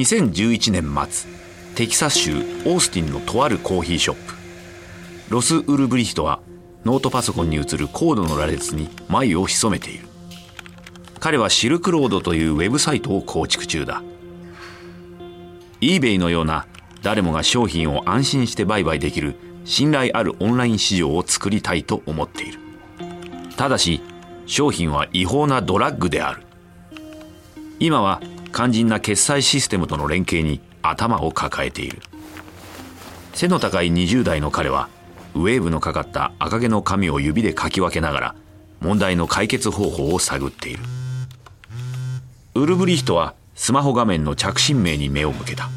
2011年末テキサス州オースティンのとあるコーヒーショップ。ロス・ウルブリヒトはノートパソコンに映るコードの羅列に眉を潜めている。彼はシルクロードというウェブサイトを構築中だ。eBay のような誰もが商品を安心して売買できる信頼あるオンライン市場を作りたいと思っている。ただし商品は違法なドラッグである。今は肝心な決済システムとの連携に頭を抱えている。背の高い20代の彼はウェーブのかかった赤毛の髪を指でかき分けながら問題の解決方法を探っている。ウルブリヒトはスマホ画面の着信名に目を向けた。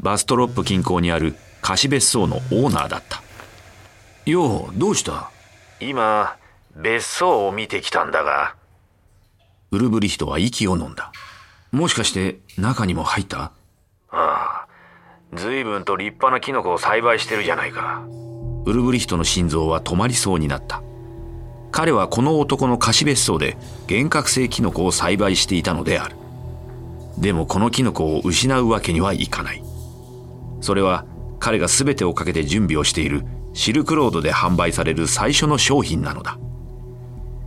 バストロップ近郊にある貸別荘のオーナーだった。ようどうした？今別荘を見てきたんだが。ウルブリヒトは息を飲んだもしかして中にも入った？ああ随分と立派なキノコを栽培してるじゃないか。ウルブリヒトの心臓は止まりそうになった。彼はこの男の貸別荘で幻覚性キノコを栽培していたのである。でもこのキノコを失うわけにはいかない。それは彼が全てをかけて準備をしているシルクロードで販売される最初の商品なのだ。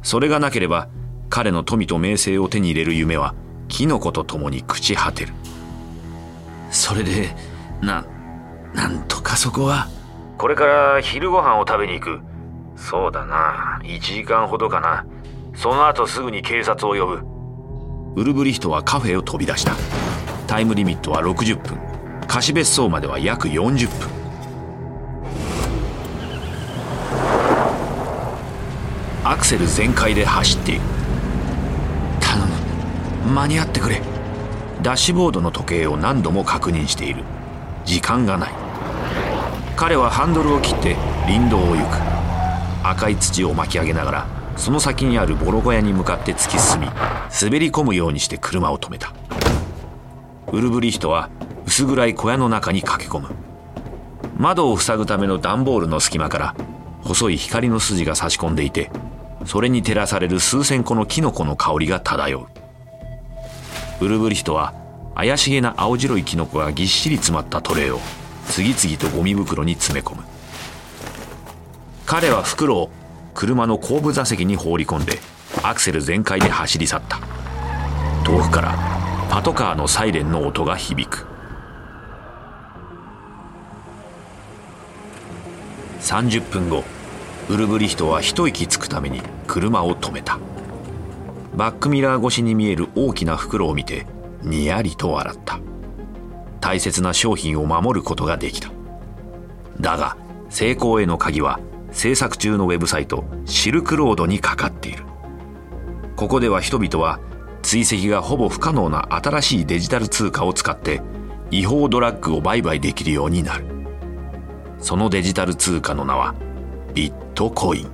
それがなければ彼の富と名声を手に入れる夢はキノコと共に朽ち果てる。それでななんとかそこは。これから昼ご飯を食べに行く。そうだな。1時間ほどかな。その後すぐに警察を呼ぶ。ウルブリヒトはカフェを飛び出した。タイムリミットは60分。貸別荘までは約40分。アクセル全開で走っている間に合ってくれ。ダッシュボードの時計を何度も確認している。時間がない。彼はハンドルを切って林道を行く。赤い土を巻き上げながらその先にあるボロ小屋に向かって突き進み滑り込むようにして車を止めた。ウルブリヒトは薄暗い小屋の中に駆け込む。窓を塞ぐための段ボールの隙間から細い光の筋が差し込んでいてそれに照らされる数千個のキノコの香りが漂う。ウルブリヒトは怪しげな青白いキノコがぎっしり詰まったトレーを次々とゴミ袋に詰め込む。彼は袋を車の後部座席に放り込んでアクセル全開で走り去った。遠くからパトカーのサイレンの音が響く。30分後ウルブリヒトは一息つくために車を止めた。バックミラー越しに見える大きな袋を見てにやりと笑った。大切な商品を守ることができた。だが成功への鍵は制作中のウェブサイトシルクロードにかかっている。ここでは人々は追跡がほぼ不可能な新しいデジタル通貨を使って違法ドラッグを売買できるようになる。そのデジタル通貨の名はビットコイン。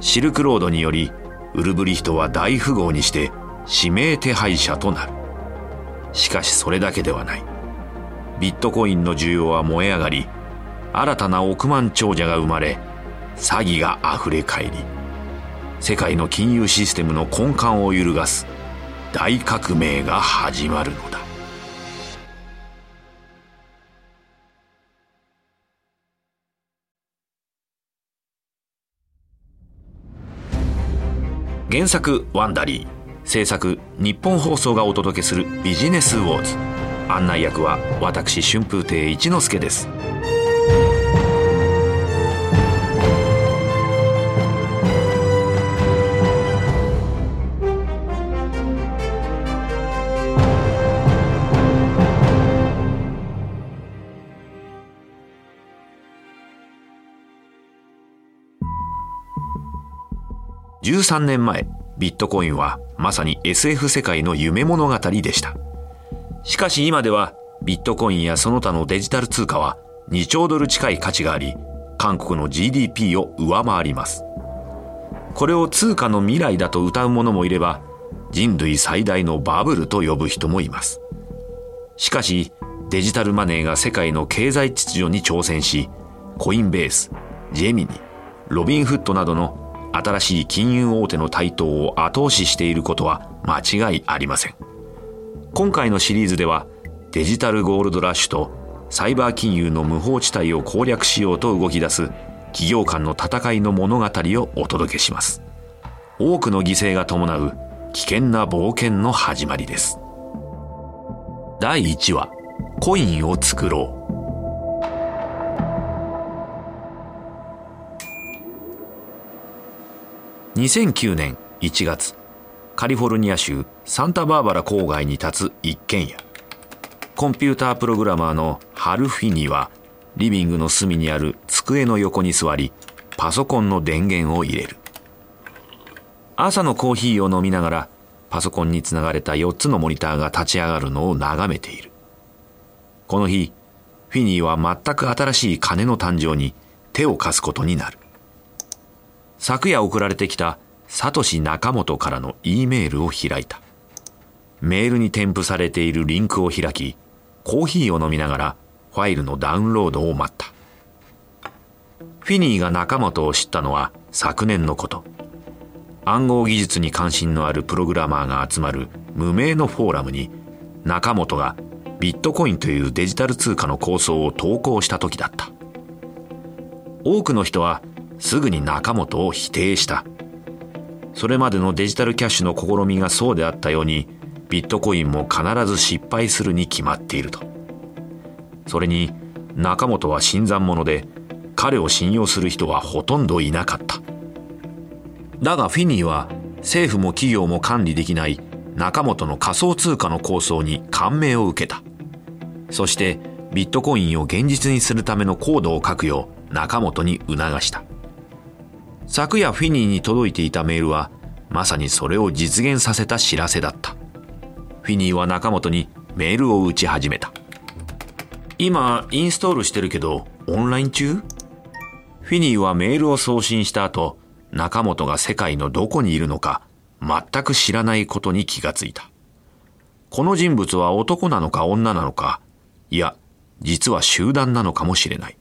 シルクロードによりウルブリヒトは大富豪にして指名手配者となる。しかしそれだけではない。ビットコインの需要は燃え上がり新たな億万長者が生まれ詐欺があふれ返り世界の金融システムの根幹を揺るがす大革命が始まるのだ。原作ワンダリー。制作日本放送がお届けするビジネスウォーズ。案内役は私春風亭一之輔です。13年前ビットコインはまさに SF 世界の夢物語でした。しかし今ではビットコインやその他のデジタル通貨は2兆ドル近い価値があり韓国の GDP を上回ります。これを通貨の未来だと謳う者もいれば人類最大のバブルと呼ぶ人もいます。しかしデジタルマネーが世界の経済秩序に挑戦しコインベースジェミニロビンフットなどの新しい金融大手の台頭を後押ししていることは間違いありません。今回のシリーズではデジタルゴールドラッシュとサイバー金融の無法地帯を攻略しようと動き出す企業間の戦いの物語をお届けします。多くの犠牲が伴う危険な冒険の始まりです。第1話コインを作ろう。2009年1月カリフォルニア州サンタバーバラ郊外に立つ一軒家。コンピュータープログラマーのハル・フィニはリビングの隅にある机の横に座りパソコンの電源を入れる。朝のコーヒーを飲みながらパソコンにつながれた4つのモニターが立ち上がるのを眺めている。この日フィニーは全く新しい金の誕生に手を貸すことになる。昨夜送られてきたサトシ仲本からの E メールを開いた。メールに添付されているリンクを開き、コーヒーを飲みながらファイルのダウンロードを待った。フィニーが仲本を知ったのは昨年のこと。暗号技術に関心のあるプログラマーが集まる無名のフォーラムに中本がビットコインというデジタル通貨の構想を投稿した時だった。多くの人はすぐに中本を否定した。それまでのデジタルキャッシュの試みがそうであったようにビットコインも必ず失敗するに決まっていると。それに中本は新参者で彼を信用する人はほとんどいなかった。だがフィニーは政府も企業も管理できない中本の仮想通貨の構想に感銘を受けた。そしてビットコインを現実にするためのコードを書くよう中本に促した。昨夜フィニーに届いていたメールはまさにそれを実現させた知らせだった。フィニーは中本にメールを打ち始めた。今インストールしてるけどオンライン中？フィニーはメールを送信した後中本が世界のどこにいるのか全く知らないことに気がついた。この人物は男なのか女なのかいや実は集団なのかもしれない。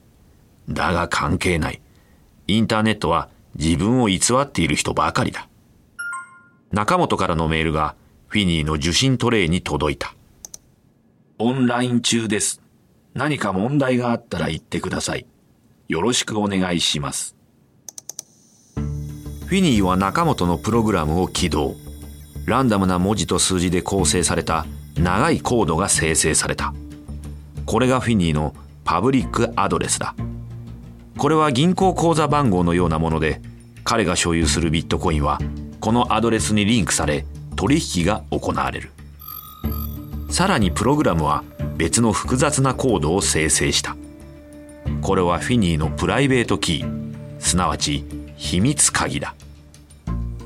だが関係ない。インターネットは自分を偽っている人ばかりだ。中本からのメールがフィニーの受信トレイに届いた。オンライン中です。何か問題があったら言ってください。よろしくお願いします。フィニーは中本のプログラムを起動。ランダムな文字と数字で構成された長いコードが生成された。これがフィニーのパブリックアドレスだ。これは銀行口座番号のようなもので彼が所有するビットコインはこのアドレスにリンクされ取引が行われる。さらにプログラムは別の複雑なコードを生成した。これはフィニーのプライベートキー。すなわち秘密鍵だ。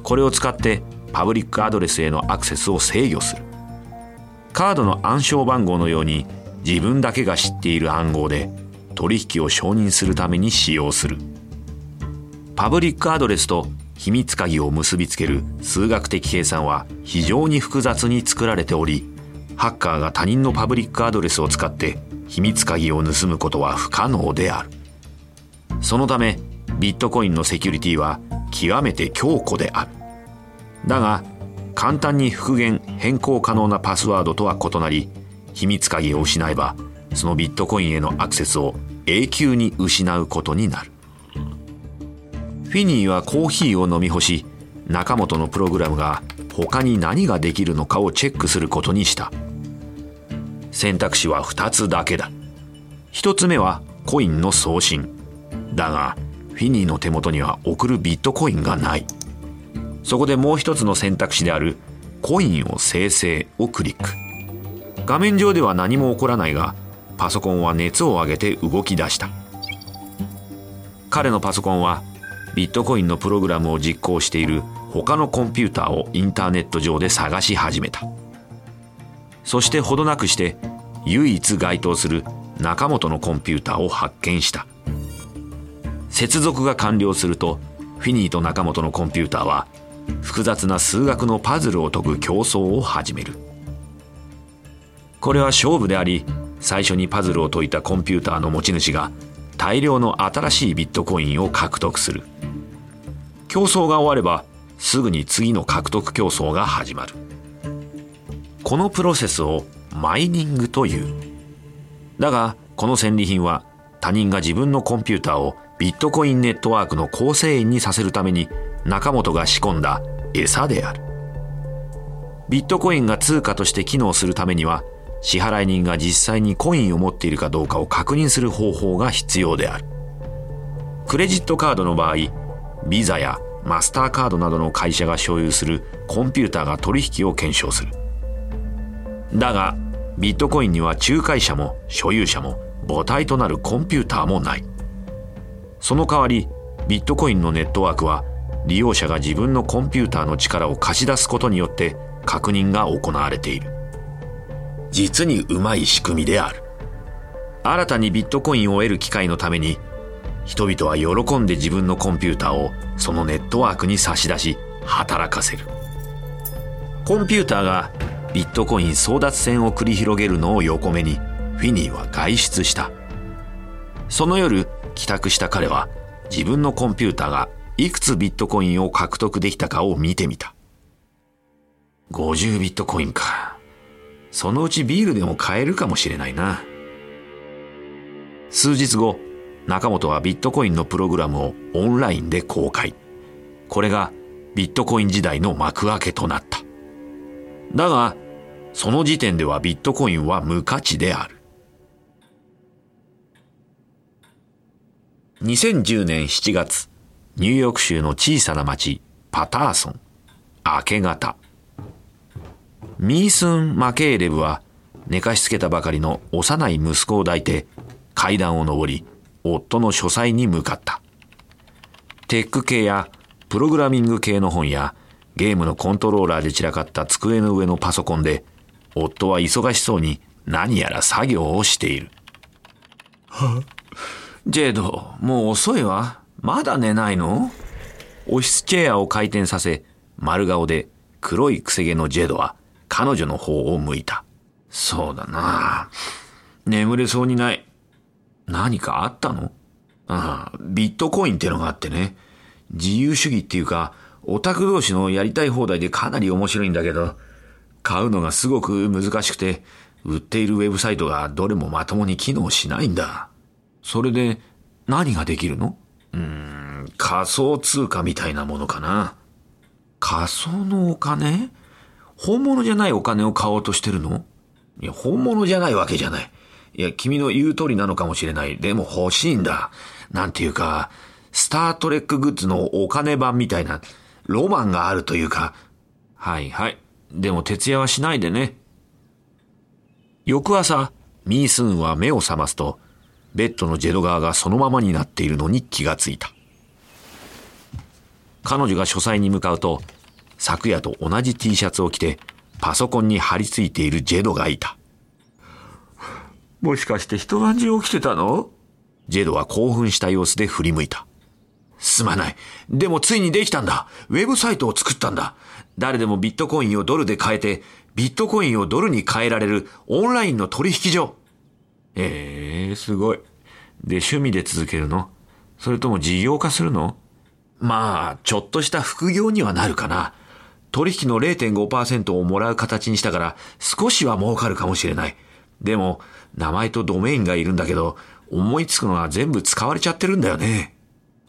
これを使ってパブリックアドレスへのアクセスを制御する。カードの暗証番号のように自分だけが知っている暗号で取引を承認するために使用する。パブリックアドレスと秘密鍵を結びつける数学的計算は非常に複雑に作られておりハッカーが他人のパブリックアドレスを使って秘密鍵を盗むことは不可能である。そのためビットコインのセキュリティは極めて強固である。だが簡単に復元変更可能なパスワードとは異なり秘密鍵を失えばそのビットコインへのアクセスを永久に失うことになる。フィニーはコーヒーを飲み干し中本のプログラムが他に何ができるのかをチェックすることにした。選択肢は2つだけだ。1つ目はコインの送信。だがフィニーの手元には送るビットコインがない。そこでもう一つの選択肢であるコインを生成をクリック。画面上では何も起こらないがパソコンは熱を上げて動き出した。彼のパソコンはビットコインのプログラムを実行している他のコンピューターをインターネット上で探し始めた。そしてほどなくして唯一該当する中本のコンピューターを発見した。接続が完了するとフィニーと中本のコンピューターは複雑な数学のパズルを解く競争を始める。これは勝負であり最初にパズルを解いたコンピューターの持ち主が大量の新しいビットコインを獲得する。競争が終わればすぐに次の獲得競争が始まる。このプロセスをマイニングという。だがこの戦利品は他人が自分のコンピューターをビットコインネットワークの構成員にさせるために中本が仕込んだ餌である。ビットコインが通貨として機能するためには支払人が実際にコインを持っているかどうかを確認する方法が必要である。クレジットカードの場合ビザやマスターカードなどの会社が所有するコンピューターが取引を検証する。だがビットコインには仲介者も所有者も母体となるコンピューターもない。その代わりビットコインのネットワークは利用者が自分のコンピューターの力を貸し出すことによって確認が行われている。実にうまい仕組みである。新たにビットコインを得る機会のために人々は喜んで自分のコンピューターをそのネットワークに差し出し働かせる。コンピューターがビットコイン争奪戦を繰り広げるのを横目にフィニーは外出した。その夜帰宅した彼は自分のコンピューターがいくつビットコインを獲得できたかを見てみた。50ビットコインか。そのうちビールでも買えるかもしれないな。数日後中本はビットコインのプログラムをオンラインで公開。これがビットコイン時代の幕開けとなった。だがその時点ではビットコインは無価値である。2010年7月ニューヨーク州の小さな町パターソン明け方。ミースン・マケーレブは寝かしつけたばかりの幼い息子を抱いて階段を上り夫の書斎に向かった。テック系やプログラミング系の本やゲームのコントローラーで散らかった机の上のパソコンで夫は忙しそうに何やら作業をしている。ジェイドもう遅いわ。まだ寝ないの？オフィスチェアを回転させ丸顔で黒いくせ毛のジェドは彼女の方を向いたそうだな眠れそうにない何かあったの？ああ、ビットコインってのがあってね。自由主義っていうか、オタク同士のやりたい放題でかなり面白いんだけど、買うのがすごく難しくて、売っているウェブサイトがどれもまともに機能しないんだ。それで、何ができるの？うーん、仮想通貨みたいなものかな。仮想のお金？本物じゃないお金を買おうとしてるの？いや、本物じゃないわけじゃない。いや、君の言う通りなのかもしれない。でも欲しいんだ。なんていうか、スタートレックグッズのお金版みたいな、ロマンがあるというか。はいはい。でも徹夜はしないでね。翌朝、ミースンは目を覚ますと、ベッドのジェド側がそのままになっているのに気がついた。彼女が書斎に向かうと、昨夜と同じ T シャツを着て、パソコンに貼り付いているジェドがいた。もしかして一晩中起きてたの？ジェドは興奮した様子で振り向いた。すまない。でもついにできたんだ。ウェブサイトを作ったんだ。誰でもビットコインをドルで買えて、ビットコインをドルに変えられるオンラインの取引所。ええー、すごい。で、趣味で続けるの？それとも事業化するの？まあ、ちょっとした副業にはなるかな。取引の0.5%をもらう形にしたから少しは儲かるかもしれない。でも、名前とドメインがいるんだけど、思いつくのは全部使われちゃってるんだよね。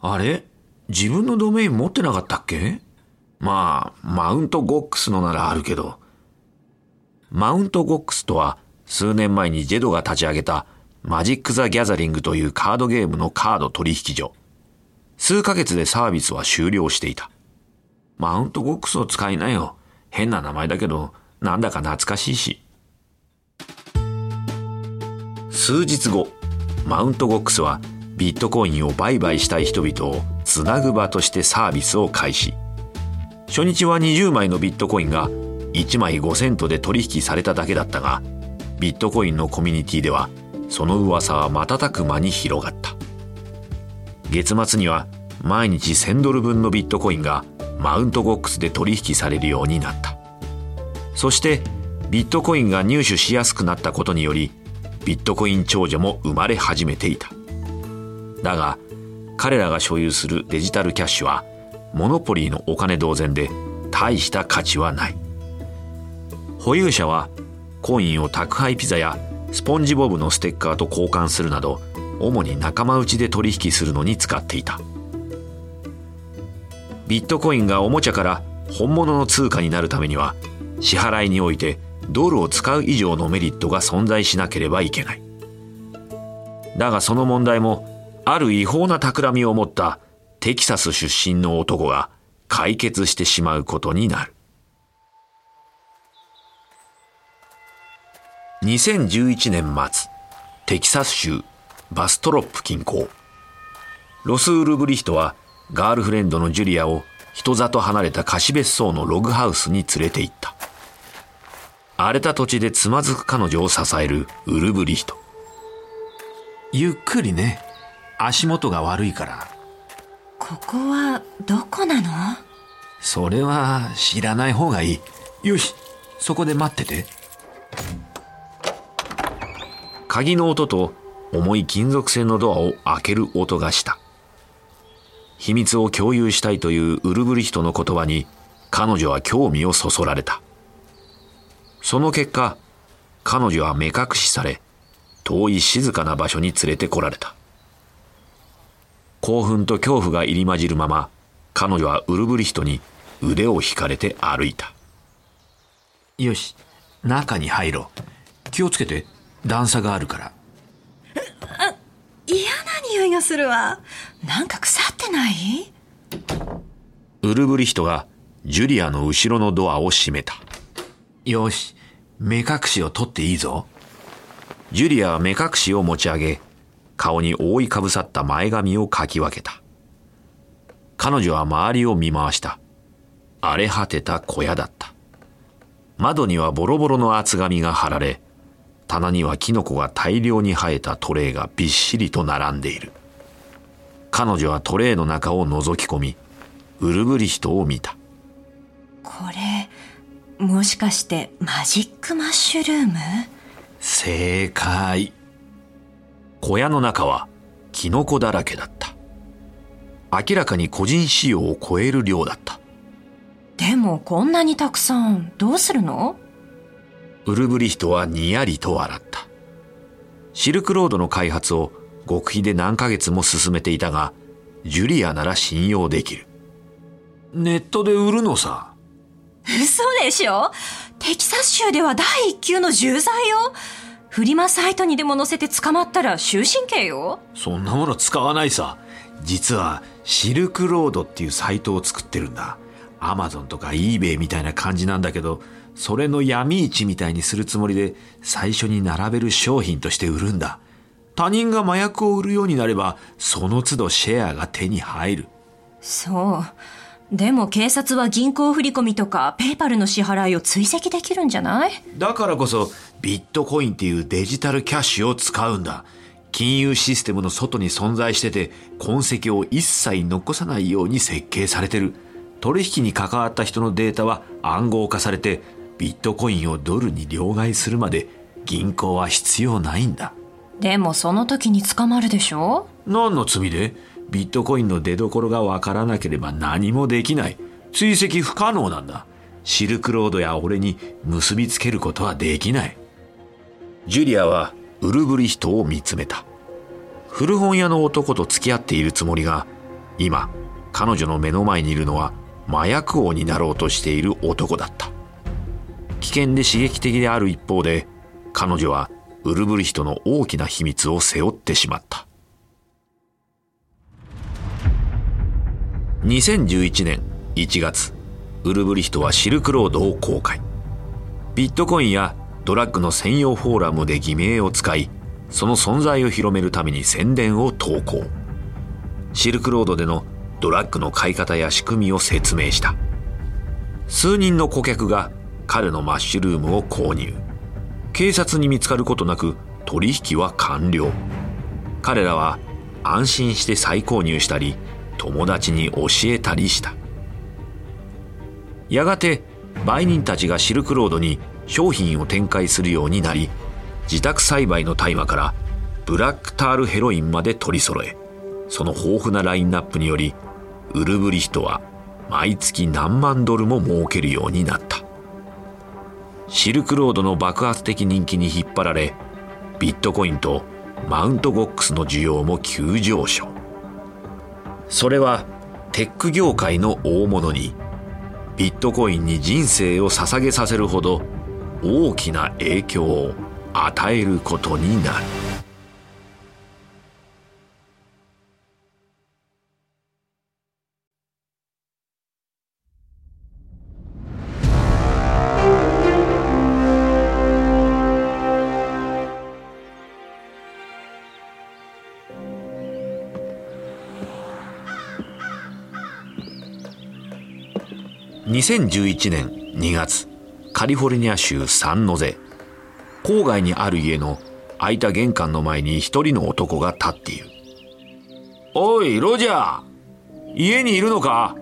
あれ？自分のドメイン持ってなかったっけ？まあ、マウントゴックスのならあるけど。マウントゴックスとは、数年前にジェドが立ち上げたマジック・ザ・ギャザリングというカードゲームのカード取引所。数ヶ月でサービスは終了していた。マウントゴックスを使いなよ。変な名前だけど、なんだか懐かしいし。数日後、マウントゴックスはビットコインを売買したい人々をつなぐ場としてサービスを開始。初日は20枚のビットコインが1枚5セントで取引されただけだったが、ビットコインのコミュニティではその噂は瞬く間に広がった。月末には毎日1000ドル分のビットコインがマウントゴックスで取引されるようになった。そしてビットコインが入手しやすくなったことによりビットコイン長者も生まれ始めていた。だが彼らが所有するデジタルキャッシュはモノポリーのお金同然で大した価値はない。保有者はコインを宅配ピザやスポンジボブのステッカーと交換するなど主に仲間内で取引するのに使っていたビットコインがおもちゃから本物の通貨になるためには支払いにおいてドルを使う以上のメリットが存在しなければいけない。だがその問題もある違法な企みを持ったテキサス出身の男が解決してしまうことになる。2011年末テキサス州バストロップ近郊。ロス・ウルブリヒトはガールフレンドのジュリアを人里離れた貸別荘のログハウスに連れて行った。荒れた土地でつまずく彼女を支えるウルブリヒト。ゆっくりね。足元が悪いから。ここはどこなの？それは知らない方がいい。よしそこで待ってて。鍵の音と重い金属製のドアを開ける音がした秘密を共有したいというウルブリヒトの言葉に彼女は興味をそそられた。その結果彼女は目隠しされ遠い静かな場所に連れてこられた。興奮と恐怖が入り混じるまま彼女はウルブリヒトに腕を引かれて歩いた。よし中に入ろう。気をつけて段差があるから。嫌な匂いがするわ。なんか腐ってない？ウルブリヒトがジュリアの後ろのドアを閉めた。よし目隠しを取っていいぞ。ジュリアは目隠しを持ち上げ顔に覆いかぶさった前髪をかき分けた。彼女は周りを見回した。荒れ果てた小屋だった。窓にはボロボロの厚紙が貼られ棚にはキノコが大量に生えたトレーがびっしりと並んでいる。彼女はトレーの中を覗き込みウルブリヒトを見た。これもしかしてマジックマッシュルーム？正解。小屋の中はキノコだらけだった。明らかに個人使用を超える量だった。でもこんなにたくさん。どうするの？ウルブリヒトはにやりと笑った。シルクロードの開発を極秘で何ヶ月も進めていたがジュリアなら信用できる。ネットで売るのさ。嘘でしょ？テキサス州では第一級の重罪よ。フリマサイトにでも載せて捕まったら終身刑よ。そんなもの使わないさ。実はシルクロードっていうサイトを作ってるんだ。アマゾンとか eBay みたいな感じなんだけどそれの闇市みたいにするつもりで最初に並べる商品として売るんだ。他人が麻薬を売るようになればその都度シェアが手に入る。そう。でも警察は銀行振込とかペイパルの支払いを追跡できるんじゃない？だからこそビットコインっていうデジタルキャッシュを使うんだ。金融システムの外に存在してて痕跡を一切残さないように設計されてる。取引に関わった人のデータは暗号化されてビットコインをドルに両替するまで銀行は必要ないんだ。でもその時に捕まるでしょ？何の罪で？ビットコインの出所がわからなければ何もできない。追跡不可能なんだ。シルクロードや俺に結びつけることはできない。ジュリアはウルブリヒトを見つめた。古本屋の男と付き合っているつもりが今彼女の目の前にいるのは麻薬王になろうとしている男だった危険で刺激的である一方で彼女はウルブリヒトの大きな秘密を背負ってしまった。2011年1月ウルブリヒトはシルクロードを公開。ビットコインやドラッグの専用フォーラムで偽名を使いその存在を広めるために宣伝を投稿。シルクロードでのドラッグの買い方や仕組みを説明した。数人の顧客が彼のマッシュルームを購入。警察に見つかることなく取引は完了。彼らは安心して再購入したり友達に教えたりした。やがて売人たちがシルクロードに商品を展開するようになり自宅栽培の大麻からブラックタールヘロインまで取り揃えその豊富なラインナップによりウルブリヒトは毎月何万ドルも儲けるようになった。シルクロードの爆発的人気に引っ張られビットコインとマウントゴックスの需要も急上昇それはテック業界の大物にビットコインに人生を捧げさせるほど大きな影響を与えることになる。2011年2月カリフォルニア州サンノゼ。郊外にある家の開いた玄関の前に一人の男が立っている。おいロジャー。家にいるのか？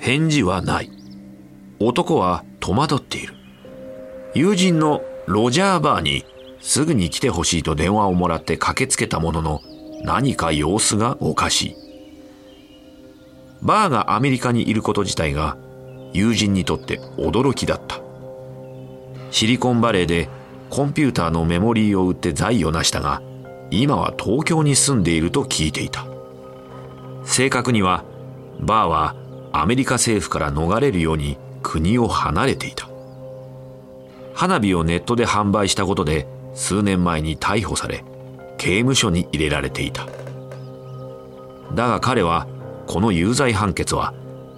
返事はない。男は戸惑っている。友人のロジャー・バーにすぐに来てほしいと電話をもらって駆けつけたものの何か様子がおかしい。バーがアメリカにいること自体が友人にとって驚きだった。シリコンバレーでコンピューターのメモリーを売って財を成したが今は東京に住んでいると聞いていた。正確にはバーはアメリカ政府から逃れるように国を離れていた。花火をネットで販売したことで数年前に逮捕され刑務所に入れられていた。だが彼はこの有罪判決は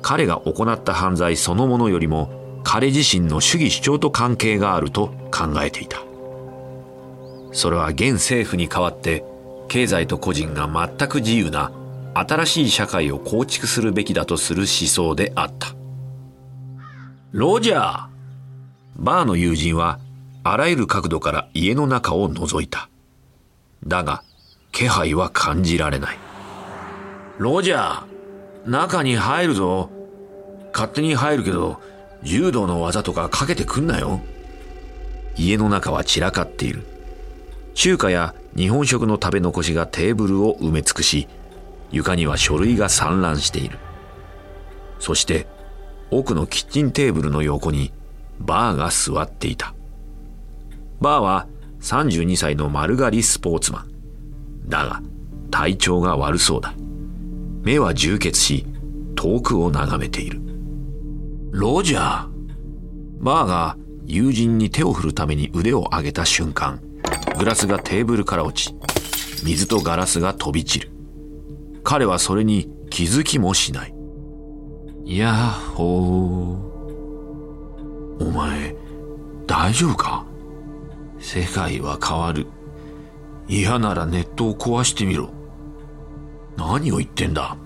彼が行った犯罪そのものよりも彼自身の主義主張と関係があると考えていた。それは現政府に代わって経済と個人が全く自由な新しい社会を構築するべきだとする思想であった。ロジャーバーの友人はあらゆる角度から家の中を覗いた。だが気配は感じられない。ロジャー中に入るぞ。勝手に入るけど、柔道の技とかかけてくんなよ。家の中は散らかっている。中華や日本食の食べ残しがテーブルを埋め尽くし、床には書類が散乱している。そして奥のキッチンテーブルの横にバーが座っていた。バーは32歳の丸刈りスポーツマン。だが体調が悪そうだ。目は充血し、遠くを眺めている。ロジャーバーが友人に手を振るために腕を上げた瞬間、グラスがテーブルから落ち、水とガラスが飛び散る。彼はそれに気づきもしない。やっほー。お前、大丈夫か？世界は変わる。嫌ならネットを壊してみろ。何を言ってんだ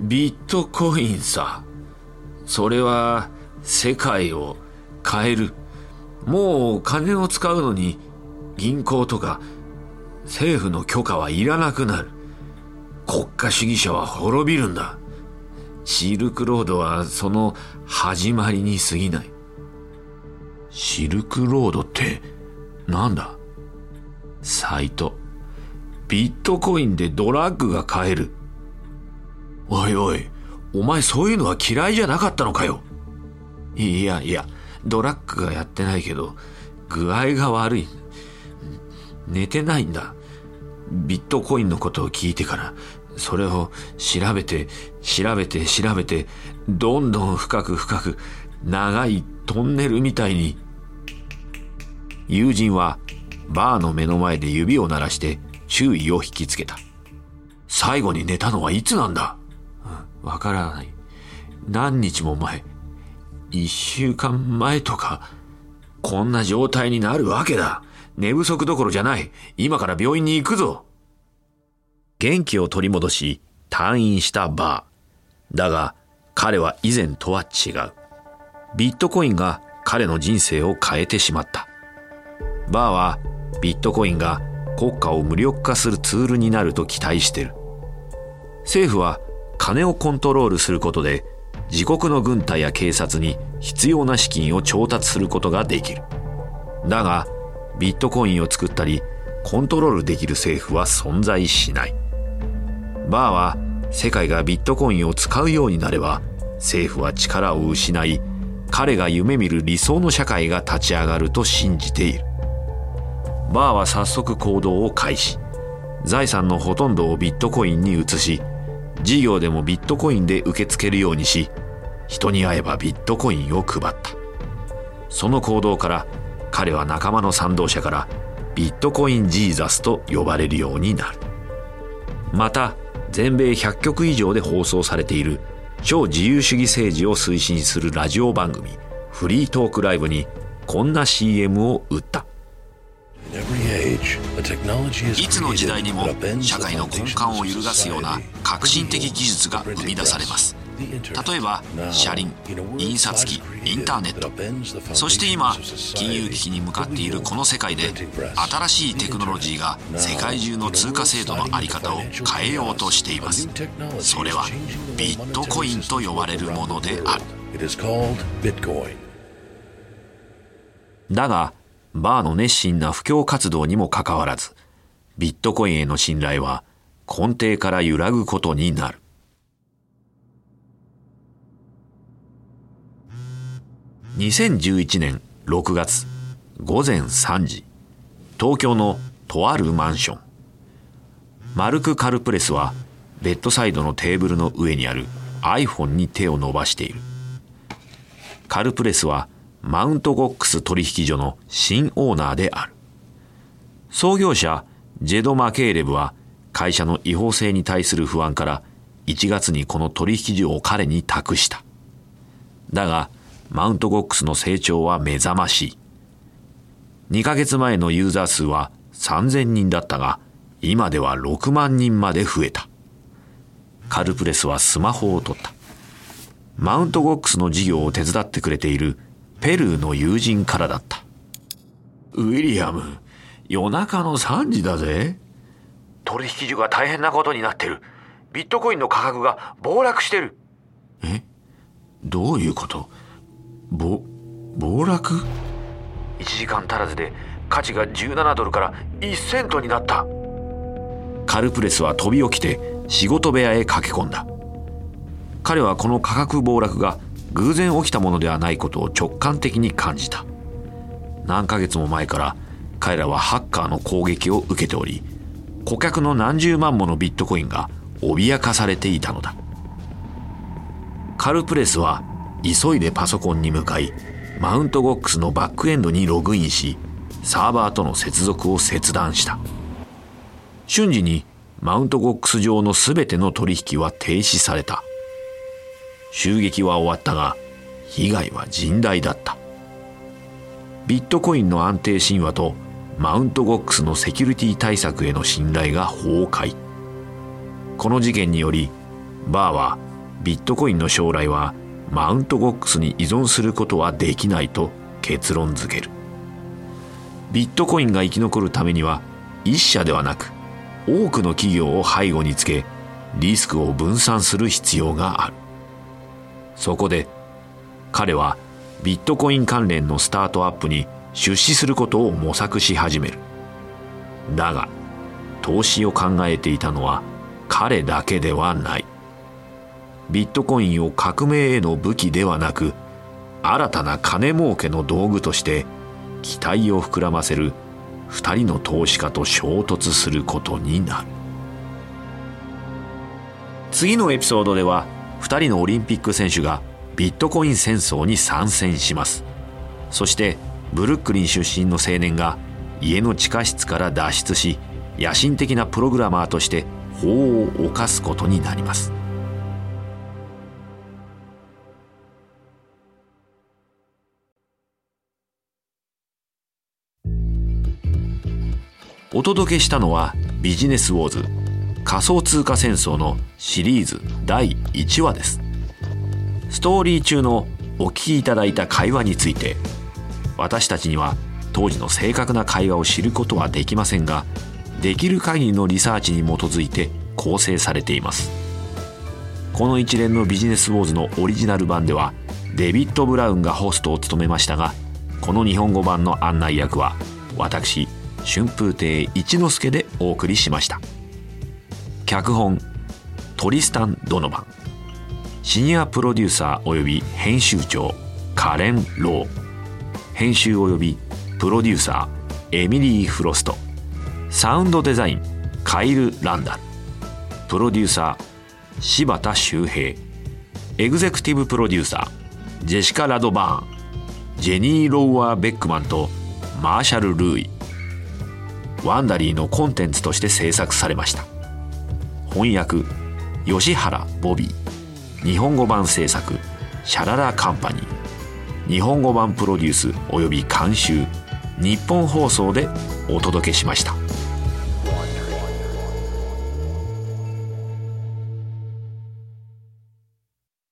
ビットコインさ。それは世界を変える。もう金を使うのに銀行とか政府の許可はいらなくなる。国家主義者は滅びるんだ。シルクロードはその始まりに過ぎない。シルクロードってなんだ？サイト。ビットコインでドラッグが買える。おいおい、お前そういうのは嫌いじゃなかったのかよ。いやいや、ドラッグがやってないけど、具合が悪い。寝てないんだ。ビットコインのことを聞いてから、それを調べて、調べて、調べて、どんどん深く深く、長いトンネルみたいに。友人は、バーの目の前で指を鳴らして注意を引きつけた。最後に寝たのはいつなんだ？わからない。何日も前。一週間前とか、こんな状態になるわけだ。寝不足どころじゃない。今から病院に行くぞ。元気を取り戻し、退院したバー。だが、彼は以前とは違う。ビットコインが彼の人生を変えてしまった。バーはビットコインが国家を無力化するツールになると期待してる。政府は金をコントロールすることで自国の軍隊や警察に必要な資金を調達することができる。だが、ビットコインを作ったり、コントロールできる政府は存在しない。バーは世界がビットコインを使うようになれば、政府は力を失い、彼が夢見る理想の社会が立ち上がると信じているバーは早速行動を開始財産のほとんどをビットコインに移し事業でもビットコインで受け付けるようにし人に会えばビットコインを配った。その行動から彼は仲間の賛同者からビットコインジーザスと呼ばれるようになる。また全米100局以上で放送されている超自由主義政治を推進するラジオ番組フリートークライブにこんな CM を打った。いつの時代にも社会の根幹を揺るがすような革新的技術が生み出されます例えば車輪印刷機インターネットそして今金融危機に向かっているこの世界で新しいテクノロジーが世界中の通貨制度の在り方を変えようとしていますそれはビットコインと呼ばれるものであるだがバーの熱心な布教活動にもかかわらずビットコインへの信頼は根底から揺らぐことになる。2011年6月午前3時東京のとあるマンション。マルク・カルプレスはベッドサイドのテーブルの上にある iPhone に手を伸ばしている。カルプレスはマウントゴックス取引所の新オーナーである創業者ジェド・マケーレブは会社の違法性に対する不安から1月にこの取引所を彼に託しただがマウントゴックスの成長は目覚ましい。2ヶ月前のユーザー数は3000人だったが、今では6万人まで増えた。カルプレスはスマホを取った。マウントゴックスの事業を手伝ってくれているペルーの友人からだった。ウィリアム、夜中の3時だぜ。取引所が大変なことになってる。ビットコインの価格が暴落してる。え？どういうこと？ぼ暴落 ?1 時間足らずで価値が17ドルから1セントになったカルプレスは飛び起きて仕事部屋へ駆け込んだ彼はこの価格暴落が偶然起きたものではないことを直感的に感じた。何ヶ月も前から彼らはハッカーの攻撃を受けており顧客の何十万ものビットコインが脅かされていたのだ。カルプレスは急いでパソコンに向かいマウントゴックスのバックエンドにログインしサーバーとの接続を切断した。瞬時にマウントゴックス上の全ての取引は停止された。襲撃は終わったが被害は甚大だった。ビットコインの安定神話とマウントゴックスのセキュリティ対策への信頼が崩壊。この事件によりバーはビットコインの将来はマウントゴックスに依存することはできないと結論付ける。ビットコインが生き残るためには一社ではなく多くの企業を背後につけリスクを分散する必要がある。そこで彼はビットコイン関連のスタートアップに出資することを模索し始める。だが投資を考えていたのは彼だけではない。ビットコインを革命への武器ではなく新たな金儲けの道具として期待を膨らませる2人の投資家と衝突することになる。次のエピソードでは2人のオリンピック選手がビットコイン戦争に参戦します。そしてブルックリン出身の青年が家の地下室から脱出し野心的なプログラマーとして法を犯すことになります。お届けしたのはビジネスウォーズ。仮想通貨戦争のシリーズ第1話です。ストーリー中のお聞きいただいた会話について私たちには当時の正確な会話を知ることはできませんができる限りのリサーチに基づいて構成されています。この一連のビジネスウォーズのオリジナル版ではデビッド・ブラウンがホストを務めましたがこの日本語版の案内役は私春風亭一之輔でお送りしました。脚本トリスタン・ドノバン。シニアプロデューサー及び編集長カレン・ロー。編集及びプロデューサーエミリー・フロスト。サウンドデザインカイル・ランダルプロデューサー柴田修平。エグゼクティブプロデューサージェシカ・ラドバーン。ジェニー・ローワー・ベックマンとマーシャル・ルーイ。Wondery のコンテンツとして制作されました。翻訳吉原ボビー。日本語版制作シャララカンパニー。日本語版プロデュースおよび監修ニッポン放送でお届けしました。